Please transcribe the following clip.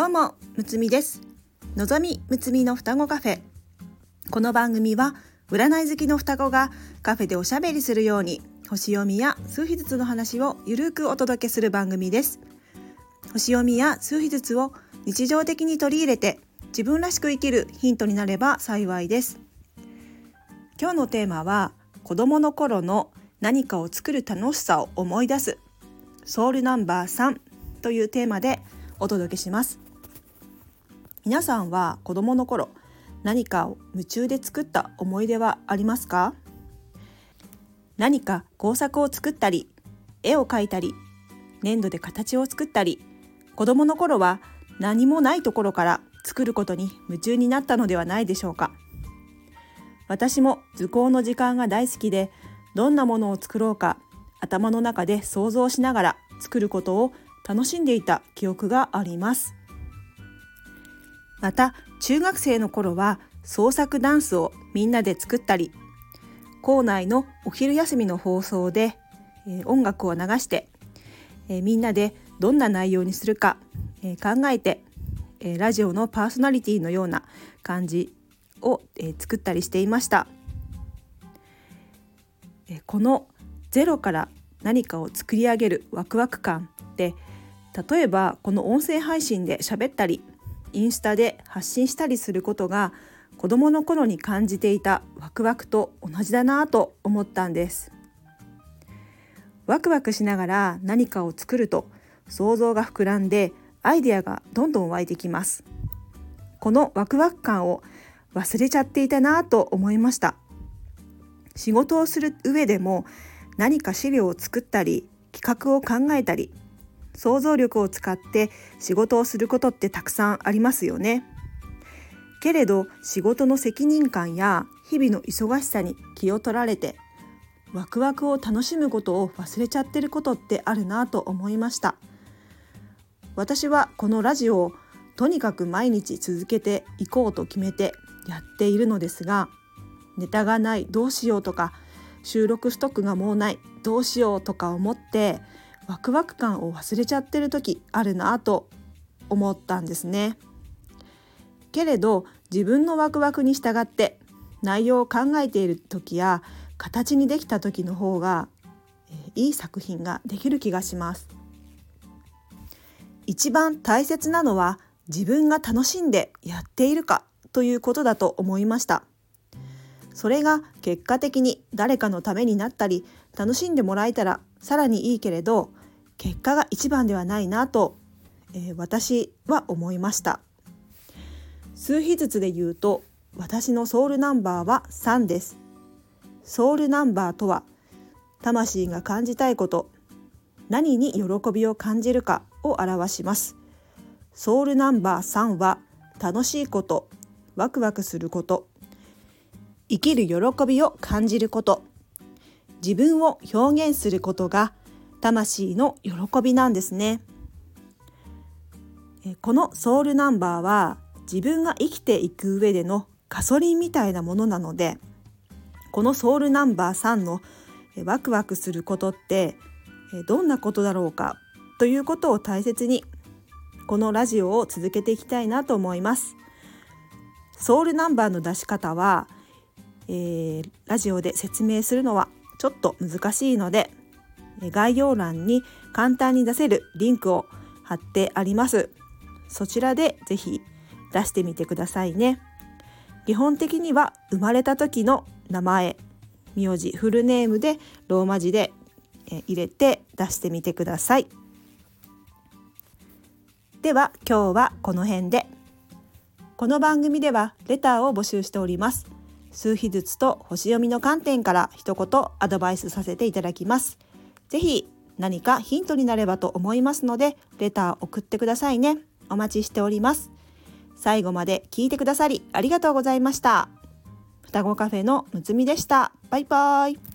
どうもむつみです。のぞみむつみの双子カフェ。この番組は占い好きの双子がカフェでおしゃべりするように星読みや数秘術の話をゆるくお届けする番組です。星読みや数秘術を日常的に取り入れて自分らしく生きるヒントになれば幸いです。今日のテーマは子供の頃の何かを作る楽しさを思い出す。ソウルナンバー3というテーマでお届けします。皆さんは子供の頃何かを夢中で作った思い出はありますか？何か工作を作ったり絵を描いたり粘土で形を作ったり子供の頃は何もないところから作ることに夢中になったのではないでしょうか？私も図工の時間が大好きでどんなものを作ろうか頭の中で想像しながら作ることを楽しんでいた記憶があります。また中学生の頃は創作ダンスをみんなで作ったり校内のお昼休みの放送で、え、音楽を流して、え、みんなでどんな内容にするか、え、考えて、えラジオのパーソナリティのような感じを、え作ったりしていました、えこのゼロから何かを作り上げるワクワク感って例えばこの音声配信で喋ったりインスタで発信したりすることが子どもの頃に感じていたワクワクと同じだなと思ったんです。ワクワクしながら何かを作ると想像が膨らんでアイデアがどんどん湧いてきます。このワクワク感を忘れちゃっていたなと思いました。仕事をする上でも何か資料を作ったり企画を考えたり想像力を使って仕事をすることってたくさんありますよね。けれど仕事の責任感や日々の忙しさに気を取られてワクワクを楽しむことを忘れちゃってることってあるなと思いました私はこのラジオをとにかく毎日続けていこうと決めてやっているのですがネタがないどうしようとか収録ストックがもうないどうしようとか思ってワクワク感を忘れちゃってる時あるなと思ったんですね。けれど自分のワクワクに従って内容を考えている時や形にできた時の方が、いい作品ができる気がします。一番大切なのは自分が楽しんでやっているかということだと思いました。それが結果的に誰かのためになったり楽しんでもらえたらさらにいいけれど結果が一番ではないなと、えー、私は思いました。数比ずつで言うと私のソウルナンバーは3です。ソウルナンバーとは魂が感じたいこと何に喜びを感じるかを表します。ソウルナンバー3は楽しいことワクワクすること生きる喜びを感じること自分を表現することが魂の喜びなんですね。このソウルナンバーは自分が生きていく上でのガソリンみたいなものなのでこのソウルナンバー3のワクワクすることってどんなことだろうかということを大切にこのラジオを続けていきたいなと思います。ソウルナンバーの出し方はえー、ラジオで説明するのはちょっと難しいので概要欄に簡単に出せるリンクを貼ってあります。そちらでぜひ出してみてくださいね。基本的には生まれた時の名前名字フルネームでローマ字で入れて出してみてください。では今日はこの辺で。この番組ではレターを募集しております。数秘術と星読みの観点から一言アドバイスさせていただきます。ぜひ何かヒントになればと思いますので、レター送ってくださいね。お待ちしております。最後まで聞いてくださりありがとうございました。双子カフェのむつみでした。バイバイ。